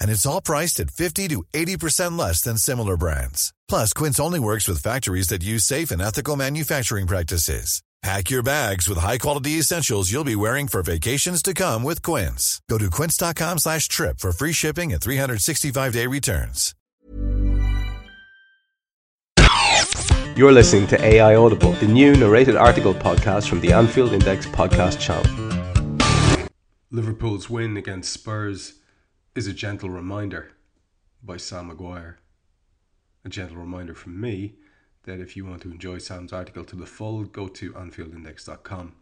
And it's all priced at 50 to 80% less than similar brands. Plus, Quince only works with factories that use safe and ethical manufacturing practices. Pack your bags with high-quality essentials you'll be wearing for vacations to come with Quince. Go to quince.com slash trip for free shipping and 365-day returns. You're listening to AI Audible, the new narrated article podcast from the Anfield Index podcast channel. Liverpool's win against Spurs is a gentle reminder by Sam Maguire. A gentle reminder from me that if you want to enjoy Sam's article to the full, go to AnfieldIndex.com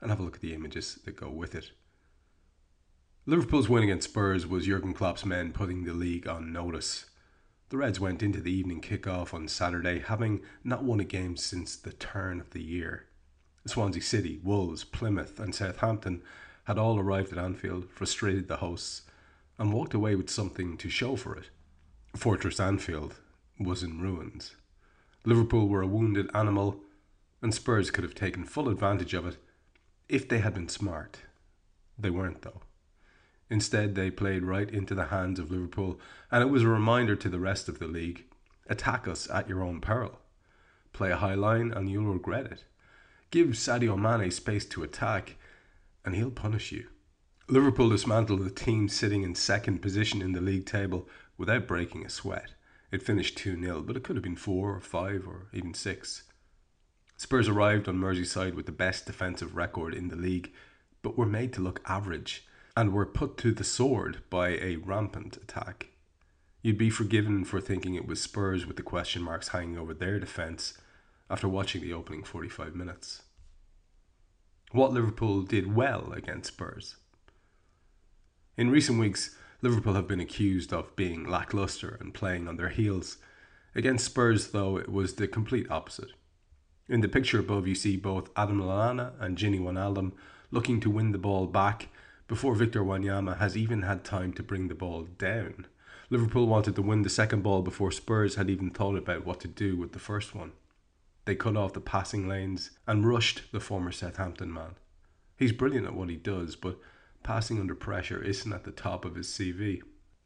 and have a look at the images that go with it. Liverpool's win against Spurs was Jurgen Klopp's men putting the league on notice. The Reds went into the evening kick-off on Saturday, having not won a game since the turn of the year. Swansea City, Wolves, Plymouth, and Southampton had all arrived at Anfield, frustrated the hosts, and walked away with something to show for it. Fortress Anfield was in ruins. Liverpool were a wounded animal, and Spurs could have taken full advantage of it if they had been smart. They weren't, though. Instead, they played right into the hands of Liverpool, and it was a reminder to the rest of the league attack us at your own peril. Play a high line, and you'll regret it. Give Sadio Mane space to attack, and he'll punish you. Liverpool dismantled the team sitting in second position in the league table without breaking a sweat. It finished 2 0, but it could have been 4 or 5 or even 6. Spurs arrived on Merseyside with the best defensive record in the league, but were made to look average and were put to the sword by a rampant attack. You'd be forgiven for thinking it was Spurs with the question marks hanging over their defence after watching the opening 45 minutes. What Liverpool did well against Spurs. In recent weeks, Liverpool have been accused of being lacklustre and playing on their heels. Against Spurs, though, it was the complete opposite. In the picture above, you see both Adam Lallana and Gini Wijnaldum looking to win the ball back before Victor Wanyama has even had time to bring the ball down. Liverpool wanted to win the second ball before Spurs had even thought about what to do with the first one. They cut off the passing lanes and rushed the former Southampton man. He's brilliant at what he does, but passing under pressure isn't at the top of his CV.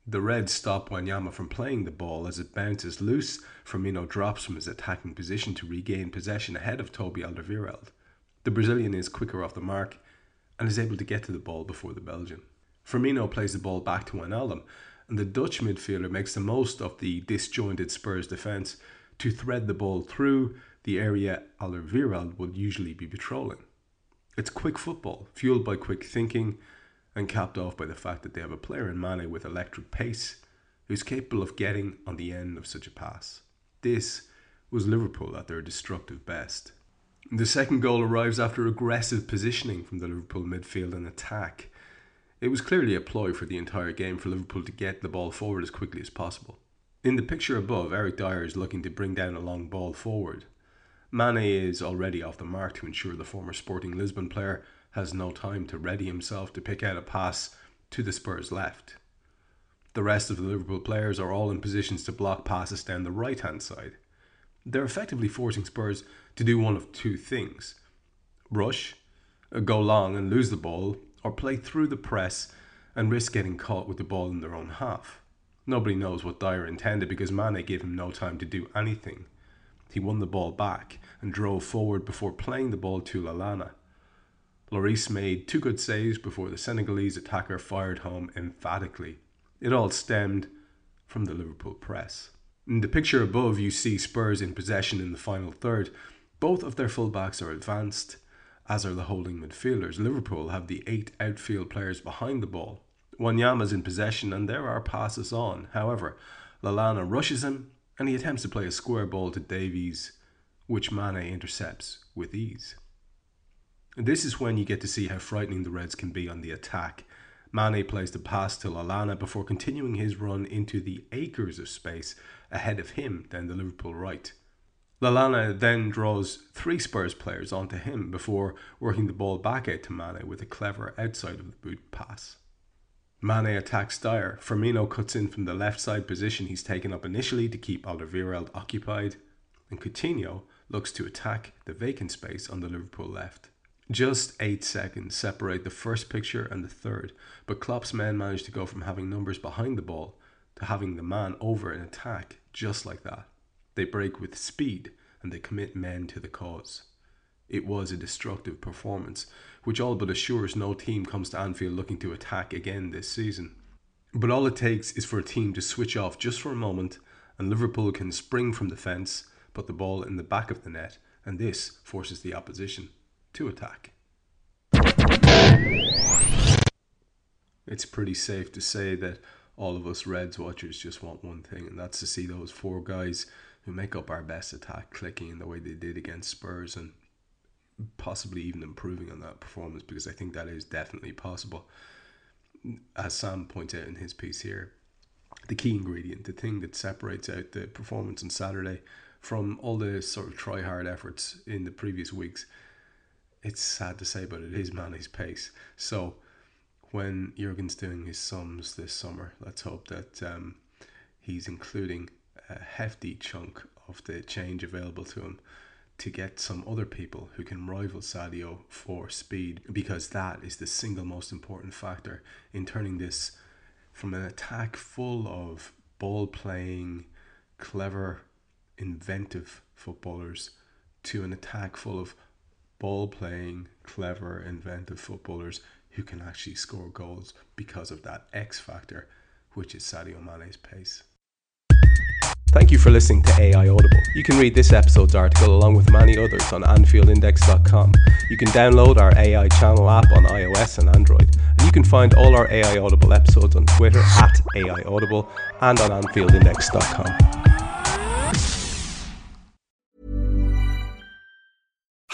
The Reds stop Wanyama from playing the ball as it bounces loose. Firmino drops from his attacking position to regain possession ahead of Toby Alderweireld. The Brazilian is quicker off the mark and is able to get to the ball before the Belgian. Firmino plays the ball back to Wijnaldum, and the Dutch midfielder makes the most of the disjointed Spurs defence to thread the ball through the area Alderweireld would usually be patrolling. It's quick football, fueled by quick thinking, and capped off by the fact that they have a player in Mane with electric pace who's capable of getting on the end of such a pass. This was Liverpool at their destructive best. The second goal arrives after aggressive positioning from the Liverpool midfield and attack. It was clearly a ploy for the entire game for Liverpool to get the ball forward as quickly as possible. In the picture above, Eric Dier is looking to bring down a long ball forward. Mane is already off the mark to ensure the former Sporting Lisbon player has no time to ready himself to pick out a pass to the Spurs left. The rest of the Liverpool players are all in positions to block passes down the right hand side. They're effectively forcing Spurs to do one of two things rush, go long and lose the ball, or play through the press and risk getting caught with the ball in their own half. Nobody knows what Dier intended because Mane gave him no time to do anything. He won the ball back and drove forward before playing the ball to Lallana. Lloris made two good saves before the Senegalese attacker fired home emphatically. It all stemmed from the Liverpool press. In the picture above, you see Spurs in possession in the final third, Both of their fullbacks are advanced, as are the holding midfielders. Liverpool have the eight outfield players behind the ball. Wanyama's in possession and there are passes on. However, Lallana rushes him and he attempts to play a square ball to Davies, which Mane intercepts with ease. This is when you get to see how frightening the Reds can be on the attack. Mane plays the pass to Lallana before continuing his run into the acres of space ahead of him down the Liverpool right. Lallana then draws three Spurs players onto him before working the ball back out to Mane with a clever outside of the boot pass. Mane attacks Dier. Firmino cuts in from the left side position he's taken up initially to keep Alderweireld occupied, and Coutinho looks to attack the vacant space on the Liverpool left. Just eight seconds separate the first picture and the third, but Klopp's men managed to go from having numbers behind the ball to having the man over in attack just like that. They break with speed and they commit men to the cause. It was a destructive performance, which all but assures no team comes to Anfield looking to attack again this season. But all it takes is for a team to switch off just for a moment, and Liverpool can spring from the fence, put the ball in the back of the net, and this forces the opposition to attack. It's pretty safe to say that all of us Reds watchers just want one thing, and that's to see those four guys who make up our best attack clicking in the way they did against Spurs and possibly even improving on that performance because I think that is definitely possible. As Sam points out in his piece here, the key ingredient, the thing that separates out the performance on Saturday from all the sort of try hard efforts in the previous weeks it's sad to say, but it is Mane's pace. So when Jurgen's doing his sums this summer, let's hope that um, he's including a hefty chunk of the change available to him to get some other people who can rival Sadio for speed because that is the single most important factor in turning this from an attack full of ball playing, clever, inventive footballers to an attack full of ball playing, clever, inventive footballers who can actually score goals because of that X factor, which is Sadio Mane's pace. Thank you for listening to AI Audible. You can read this episode's article along with many others on AnfieldIndex.com. You can download our AI channel app on iOS and Android. And you can find all our AI Audible episodes on Twitter at AI Audible and on AnfieldIndex.com.